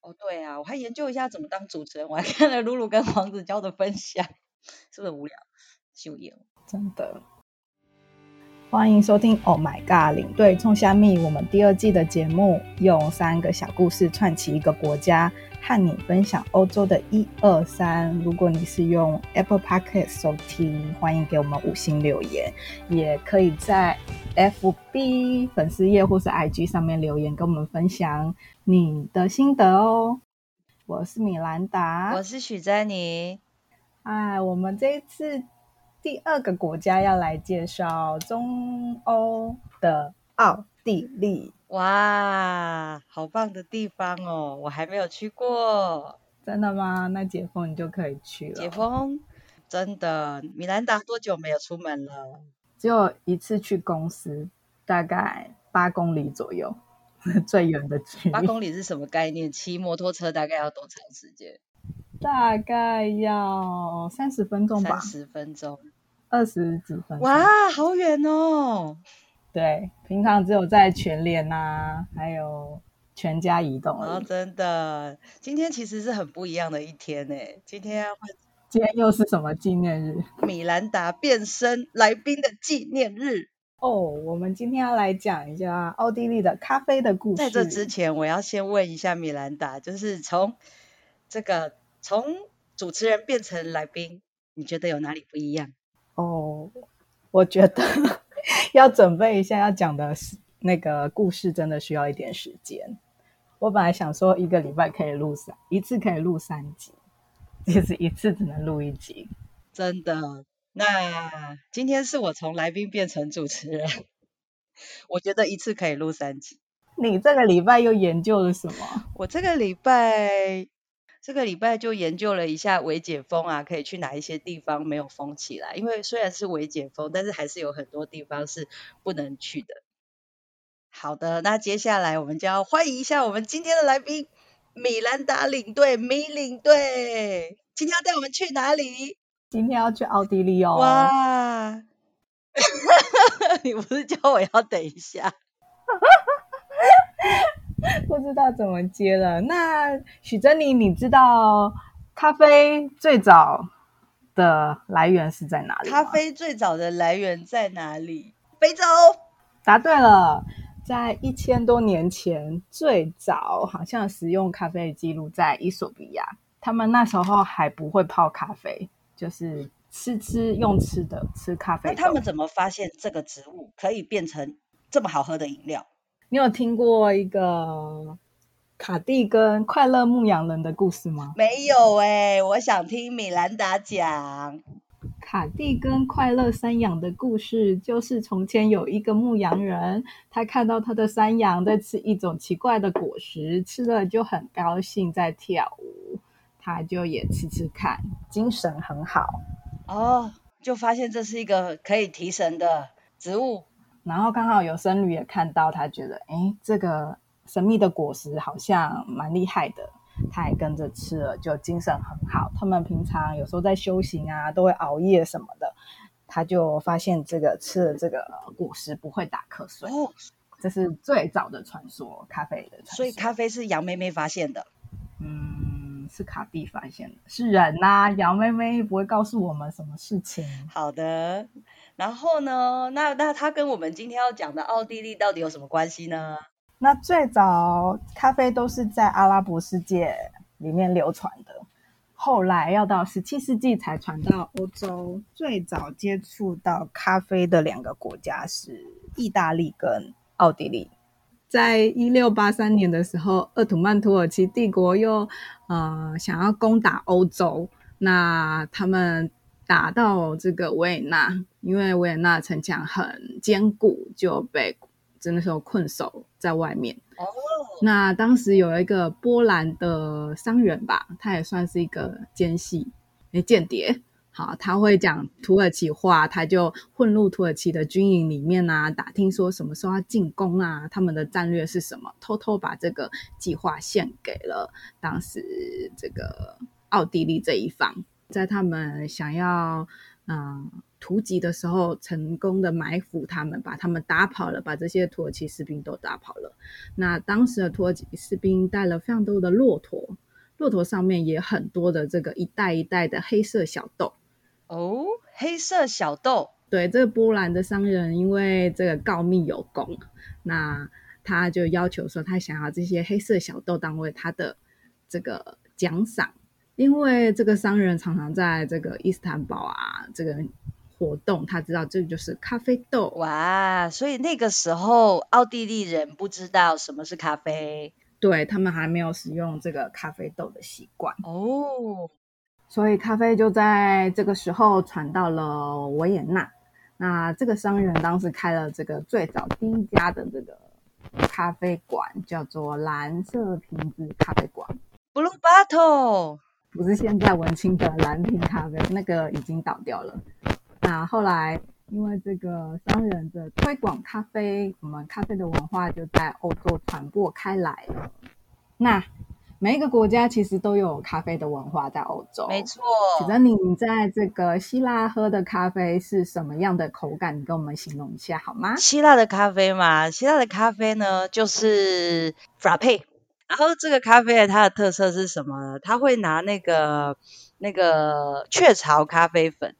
哦，对啊，我还研究一下怎么当主持人，我还看了露露跟黄子佼的分享，是不是无聊？秀妍，真的。欢迎收听《Oh My God》领队冲虾米，我们第二季的节目，用三个小故事串起一个国家，和你分享欧洲的一二三。如果你是用 Apple Podcast 收听，欢迎给我们五星留言，也可以在 FB 粉丝页或是 IG 上面留言，跟我们分享你的心得哦。我是米兰达，我是许珍妮。哎，我们这一次。第二个国家要来介绍中欧的奥地利，哇，好棒的地方哦！我还没有去过，真的吗？那解封你就可以去了。解封，真的。米兰达多久没有出门了？只有一次去公司，大概八公里左右，最远的距离。八公里是什么概念？骑摩托车大概要多长时间？大概要三十分钟吧。三十分钟。二十几分钟，哇，好远哦！对，平常只有在全联啊，还有全家移动哦，真的，今天其实是很不一样的一天呢。今天会，今天又是什么纪念日？米兰达变身来宾的纪念日哦。我们今天要来讲一下奥地利的咖啡的故事。在这之前，我要先问一下米兰达，就是从这个从主持人变成来宾，你觉得有哪里不一样？哦，我觉得 要准备一下要讲的那个故事，真的需要一点时间。我本来想说一个礼拜可以录三，一次可以录三集，其实一次只能录一集。真的？那今天是我从来宾变成主持人，我觉得一次可以录三集。你这个礼拜又研究了什么？我这个礼拜。这个礼拜就研究了一下微解封啊，可以去哪一些地方没有封起来？因为虽然是微解封，但是还是有很多地方是不能去的。好的，那接下来我们就要欢迎一下我们今天的来宾米兰达领队，米领队，今天要带我们去哪里？今天要去奥地利哦。哇！你不是叫我要等一下？不知道怎么接了。那许珍妮，你知道咖啡最早的来源是在哪里？咖啡最早的来源在哪里？非洲。答对了，在一千多年前，最早好像使用咖啡的记录在伊索比亚。他们那时候还不会泡咖啡，就是吃吃用吃的吃咖啡。那他们怎么发现这个植物可以变成这么好喝的饮料？你有听过一个卡蒂跟快乐牧羊人的故事吗？没有哎、欸，我想听米兰达讲卡蒂跟快乐山羊的故事。就是从前有一个牧羊人，他看到他的山羊在吃一种奇怪的果实，吃了就很高兴，在跳舞。他就也吃吃看，精神很好哦，就发现这是一个可以提神的植物。然后刚好有僧侣也看到，他觉得，哎，这个神秘的果实好像蛮厉害的，他也跟着吃了，就精神很好。他们平常有时候在修行啊，都会熬夜什么的。他就发现这个吃了这个果实不会打瞌睡。哦，这是最早的传说，咖啡的传说。所以咖啡是杨妹妹发现的。嗯，是卡蒂发现的，是人呐、啊，羊妹妹不会告诉我们什么事情。好的。然后呢？那那它跟我们今天要讲的奥地利到底有什么关系呢？那最早咖啡都是在阿拉伯世界里面流传的，后来要到十七世纪才传到欧洲。最早接触到咖啡的两个国家是意大利跟奥地利。在一六八三年的时候，鄂图曼土耳其帝国又呃想要攻打欧洲，那他们。打到这个维也纳，因为维也纳城墙很坚固，就被真的时候困守在外面。哦，那当时有一个波兰的商人吧，他也算是一个奸细，诶，间谍。好，他会讲土耳其话，他就混入土耳其的军营里面啊，打听说什么时候要进攻啊，他们的战略是什么，偷偷把这个计划献给了当时这个奥地利这一方。在他们想要嗯突击的时候成功的埋伏他们，把他们打跑了，把这些土耳其士兵都打跑了。那当时的土耳其士兵带了非常多的骆驼，骆驼上面也很多的这个一袋一袋的黑色小豆。哦，黑色小豆。对，这个波兰的商人因为这个告密有功，那他就要求说他想要这些黑色小豆当为他的这个奖赏，因为这个商人常常在这个伊斯坦堡啊这个。活动，他知道这个就是咖啡豆哇，所以那个时候奥地利人不知道什么是咖啡，对，他们还没有使用这个咖啡豆的习惯哦，所以咖啡就在这个时候传到了维也纳。那这个商人当时开了这个最早第一家的这个咖啡馆，叫做蓝色瓶子咖啡馆 （Blue Bottle），不是现在文青的蓝瓶咖啡，那个已经倒掉了。那后来，因为这个商人的推广咖啡，我们咖啡的文化就在欧洲传播开来了。那每一个国家其实都有咖啡的文化在欧洲，没错。请问你在这个希腊喝的咖啡是什么样的口感？你跟我们形容一下好吗？希腊的咖啡嘛，希腊的咖啡呢就是 frappe，然后这个咖啡它的特色是什么呢？它会拿那个那个雀巢咖啡粉。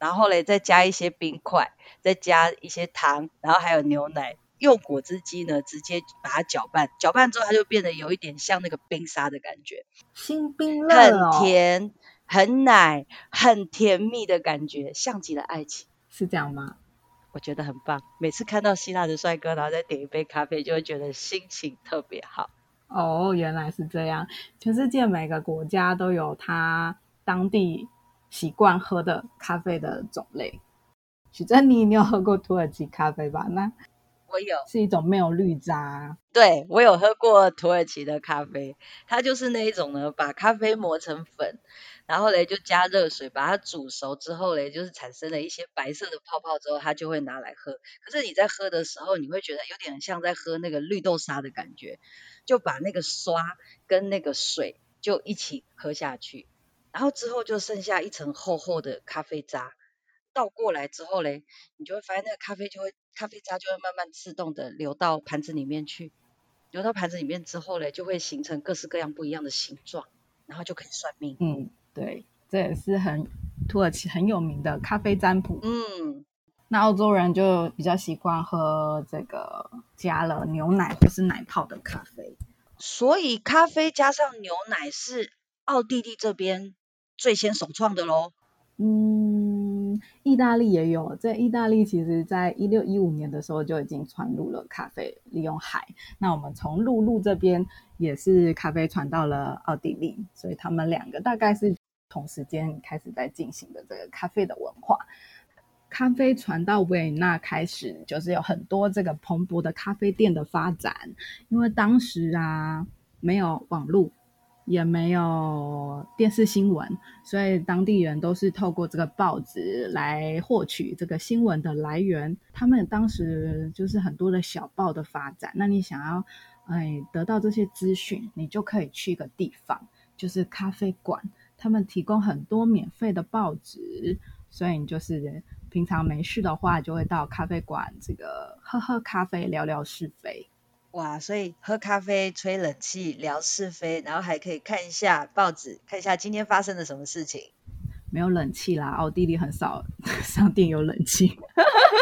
然后嘞，再加一些冰块，再加一些糖，然后还有牛奶，用果汁机呢直接把它搅拌，搅拌之后它就变得有一点像那个冰沙的感觉，新冰乐、哦、很甜，很奶，很甜蜜的感觉，像极了爱情，是这样吗？我觉得很棒，每次看到希腊的帅哥，然后再点一杯咖啡，就会觉得心情特别好。哦，原来是这样，全世界每个国家都有它当地。习惯喝的咖啡的种类，许珍妮，你有喝过土耳其咖啡吧？那我有，是一种没有绿渣。对，我有喝过土耳其的咖啡，它就是那一种呢，把咖啡磨成粉，然后嘞就加热水把它煮熟之后嘞，就是产生了一些白色的泡泡之后，它就会拿来喝。可是你在喝的时候，你会觉得有点像在喝那个绿豆沙的感觉，就把那个刷跟那个水就一起喝下去。然后之后就剩下一层厚厚的咖啡渣，倒过来之后嘞，你就会发现那个咖啡就会，咖啡渣就会慢慢自动的流到盘子里面去，流到盘子里面之后嘞，就会形成各式各样不一样的形状，然后就可以算命。嗯，对，这也是很土耳其很有名的咖啡占卜。嗯，那澳洲人就比较习惯喝这个加了牛奶或是奶泡的咖啡，所以咖啡加上牛奶是奥地利这边最先首创的喽，嗯，意大利也有，在意大利其实，在一六一五年的时候就已经传入了咖啡，利用海。那我们从陆路这边也是咖啡传到了奥地利，所以他们两个大概是同时间开始在进行的这个咖啡的文化。咖啡传到维也纳开始，就是有很多这个蓬勃的咖啡店的发展，因为当时啊没有网络。也没有电视新闻，所以当地人都是透过这个报纸来获取这个新闻的来源。他们当时就是很多的小报的发展。那你想要哎得到这些资讯，你就可以去一个地方，就是咖啡馆。他们提供很多免费的报纸，所以你就是平常没事的话，就会到咖啡馆这个喝喝咖啡，聊聊是非。哇，所以喝咖啡、吹冷气、聊是非，然后还可以看一下报纸，看一下今天发生了什么事情。没有冷气啦，奥地利很少 商店有冷气。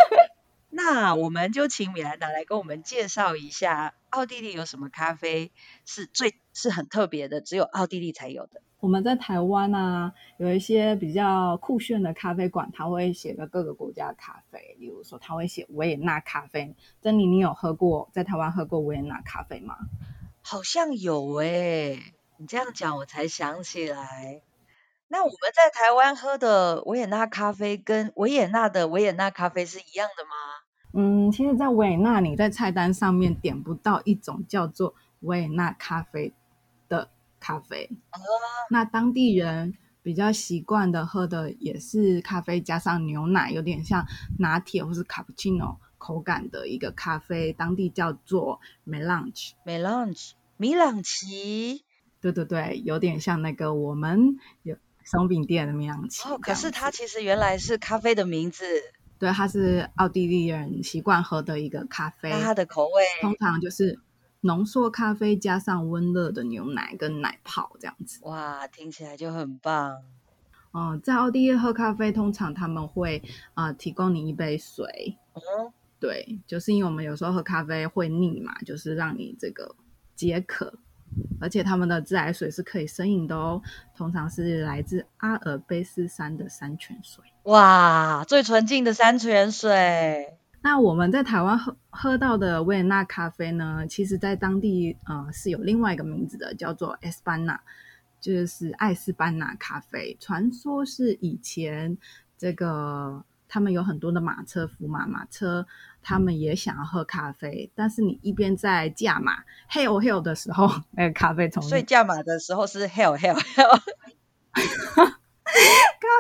那我们就请米兰达来跟我们介绍一下，奥地利有什么咖啡是最是很特别的，只有奥地利才有的。我们在台湾啊，有一些比较酷炫的咖啡馆，他会写个各个国家的咖啡，例如说他会写维也纳咖啡。珍妮，你有喝过在台湾喝过维也纳咖啡吗？好像有诶、欸，你这样讲我才想起来。那我们在台湾喝的维也纳咖啡跟维也纳的维也纳咖啡是一样的吗？嗯，其实，在维也纳你在菜单上面点不到一种叫做维也纳咖啡的。咖啡，那当地人比较习惯的喝的也是咖啡加上牛奶，有点像拿铁或是卡布奇诺口感的一个咖啡，当地叫做 Melange，Melange，米朗奇，对对对，有点像那个我们有松饼店的米朗奇。哦，可是它其实原来是咖啡的名字。对，它是奥地利人习惯喝的一个咖啡。那它的口味通常就是浓缩咖啡加上温热的牛奶跟奶泡这样子。哇，听起来就很棒。哦、呃，在奥地利喝咖啡，通常他们会啊、呃、提供你一杯水。嗯，对，就是因为我们有时候喝咖啡会腻嘛，就是让你这个解渴。而且他们的自来水是可以生饮的哦，通常是来自阿尔卑斯山的山泉水。哇，最纯净的山泉水。那我们在台湾喝喝到的维也纳咖啡呢，其实在当地呃是有另外一个名字的，叫做 Espanna，就是艾斯班纳咖啡。传说是以前这个。他们有很多的马车夫马，马车他们也想要喝咖啡，但是你一边在驾马 hail hail 的时候，那个咖啡从所以驾马的时候是 hail hail hail，咖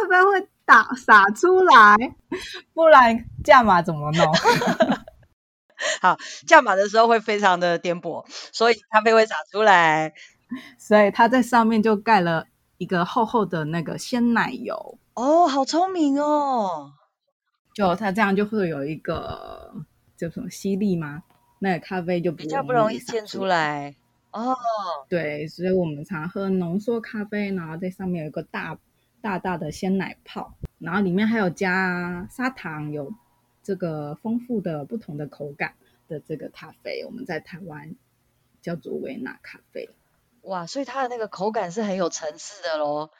啡会打洒出来，不然驾马怎么弄？好，驾马的时候会非常的颠簸，所以咖啡会洒出来，所以他在上面就盖了一个厚厚的那个鲜奶油。哦，好聪明哦。就它这样就会有一个叫什么吸力吗？那个咖啡就比较不容易溅出来哦。对，所以我们常喝浓缩咖啡，然后在上面有一个大大大的鲜奶泡，然后里面还有加砂糖，有这个丰富的不同的口感的这个咖啡，我们在台湾叫做维纳咖啡。哇，所以它的那个口感是很有层次的咯。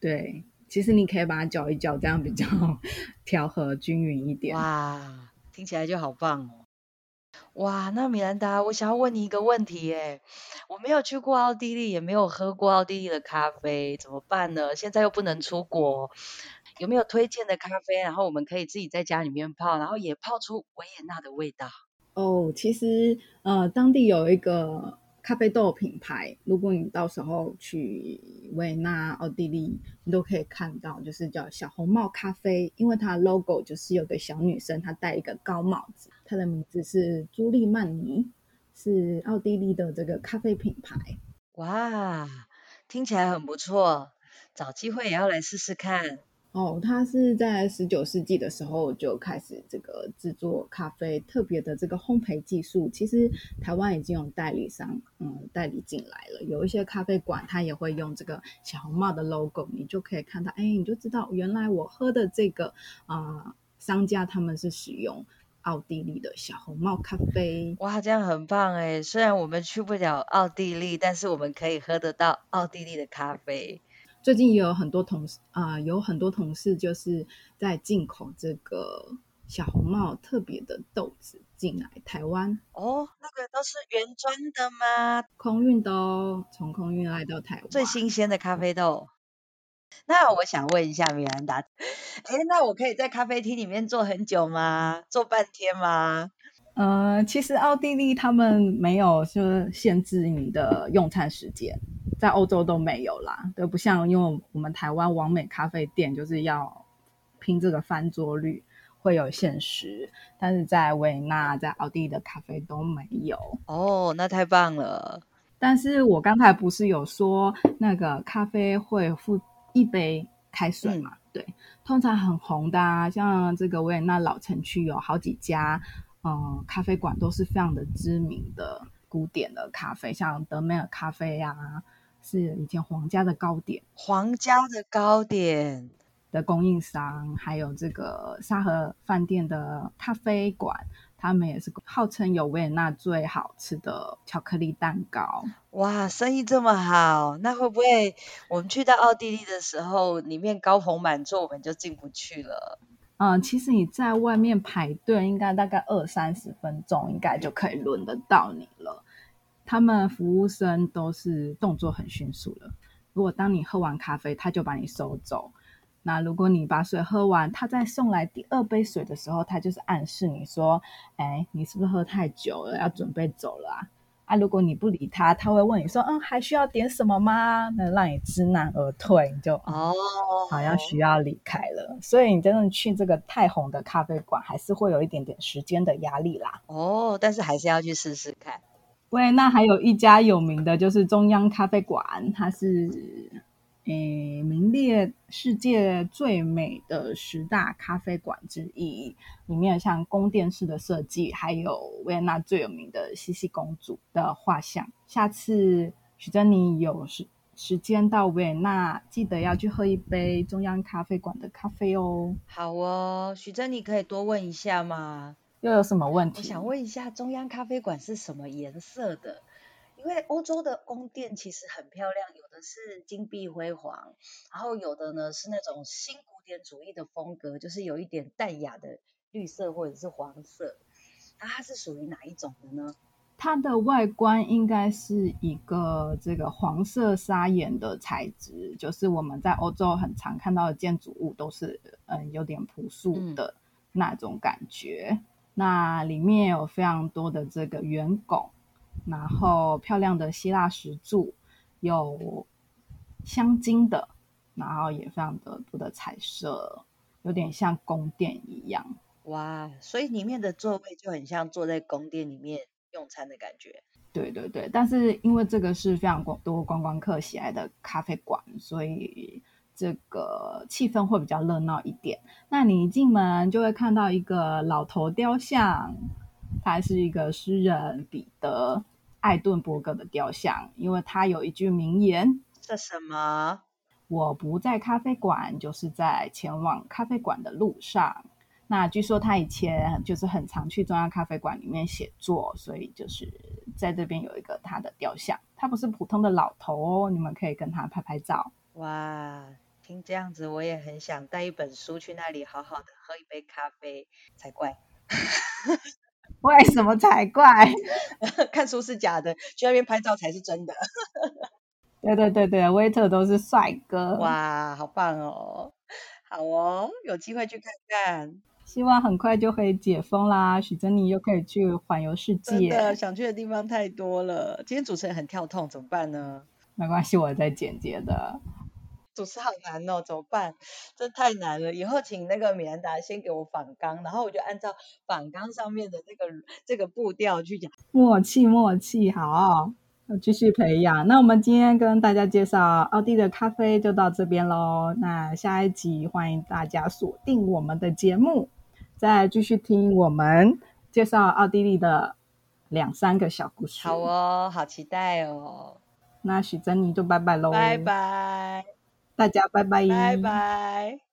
对。其实你可以把它搅一搅，这样比较 调和均匀一点。哇，听起来就好棒哦！哇，那米兰达，我想要问你一个问题耶，我没有去过奥地利，也没有喝过奥地利的咖啡，怎么办呢？现在又不能出国，有没有推荐的咖啡？然后我们可以自己在家里面泡，然后也泡出维也纳的味道。哦，其实呃，当地有一个。咖啡豆品牌，如果你到时候去维也纳、奥地利，你都可以看到，就是叫小红帽咖啡，因为它的 logo 就是有个小女生，她戴一个高帽子，她的名字是朱莉曼尼，是奥地利的这个咖啡品牌。哇，听起来很不错，找机会也要来试试看。哦，它是在十九世纪的时候就开始这个制作咖啡，特别的这个烘焙技术，其实台湾已经有代理商嗯代理进来了。有一些咖啡馆，它也会用这个小红帽的 logo，你就可以看到，哎，你就知道原来我喝的这个啊、呃、商家他们是使用奥地利的小红帽咖啡。哇，这样很棒哎！虽然我们去不了奥地利，但是我们可以喝得到奥地利的咖啡。最近也有很多同事啊、呃，有很多同事就是在进口这个小红帽特别的豆子进来台湾。哦，那个都是原装的吗？空运的哦，从空运来到台湾。最新鲜的咖啡豆。那我想问一下米兰达，哎，那我可以在咖啡厅里面坐很久吗？坐半天吗？呃，其实奥地利他们没有说限制你的用餐时间。在欧洲都没有啦，都不像因为我们台湾完美咖啡店就是要拼这个翻桌率，会有限时，但是在维也纳、在奥地利的咖啡都没有。哦，那太棒了！但是我刚才不是有说那个咖啡会附一杯开水嘛？嗯、对，通常很红的啊，像这个维也纳老城区有好几家，嗯，咖啡馆都是非常的知名的古典的咖啡，像德美尔咖啡呀、啊。是以前皇家的糕点，皇家的糕点的供应商，还有这个沙河饭店的咖啡馆，他们也是号称有维也纳最好吃的巧克力蛋糕。哇，生意这么好，那会不会我们去到奥地利的时候，里面高朋满座，我们就进不去了？嗯，其实你在外面排队，应该大概二三十分钟，应该就可以轮得到你了。他们服务生都是动作很迅速的。如果当你喝完咖啡，他就把你收走。那如果你把水喝完，他再送来第二杯水的时候，他就是暗示你说：“哎，你是不是喝太久了，要准备走了啊？”啊，如果你不理他，他会问你说：“嗯，还需要点什么吗？”那让你知难而退，你就哦，好像需要离开了。所以你真的去这个太红的咖啡馆，还是会有一点点时间的压力啦。哦，但是还是要去试试看。喂，那还有一家有名的就是中央咖啡馆，它是诶，名列世界最美的十大咖啡馆之一，里面像宫殿式的设计，还有维也纳最有名的茜茜公主的画像。下次许珍妮有时时间到维也纳，记得要去喝一杯中央咖啡馆的咖啡哦。好哦，许珍妮可以多问一下吗？又有什么问题？我想问一下，中央咖啡馆是什么颜色的？因为欧洲的宫殿其实很漂亮，有的是金碧辉煌，然后有的呢是那种新古典主义的风格，就是有一点淡雅的绿色或者是黄色。那它是属于哪一种的呢？它的外观应该是一个这个黄色砂岩的材质，就是我们在欧洲很常看到的建筑物都是嗯有点朴素的那种感觉。嗯、那里面有非常多的这个圆拱。然后漂亮的希腊石柱，有镶金的，然后也非常的多的彩色，有点像宫殿一样。哇，所以里面的座位就很像坐在宫殿里面用餐的感觉。对对对，但是因为这个是非常多观光客喜爱的咖啡馆，所以这个气氛会比较热闹一点。那你一进门就会看到一个老头雕像。他是一个诗人彼得·艾顿伯格的雕像，因为他有一句名言：“这什么？我不在咖啡馆，就是在前往咖啡馆的路上。”那据说他以前就是很常去中央咖啡馆里面写作，所以就是在这边有一个他的雕像。他不是普通的老头哦，你们可以跟他拍拍照。哇，听这样子，我也很想带一本书去那里，好好的喝一杯咖啡才怪。为什么才怪？看书是假的，去那边拍照才是真的。对对对对，waiter 都是帅哥。哇，好棒哦！好哦，有机会去看看。希望很快就可以解封啦，许珍妮又可以去环游世界。真的，想去的地方太多了。今天主持人很跳痛，怎么办呢？没关系，我在剪接的。主持好难哦，怎么办？这太难了。以后请那个米兰达先给我仿纲，然后我就按照仿纲上面的这个这个步调去讲。默契，默契，好，要继续培养。那我们今天跟大家介绍奥地利的咖啡就到这边喽。那下一集欢迎大家锁定我们的节目，再继续听我们介绍奥地利的两三个小故事。好哦，好期待哦。那许珍妮就拜拜喽，拜拜。大家拜拜，拜拜。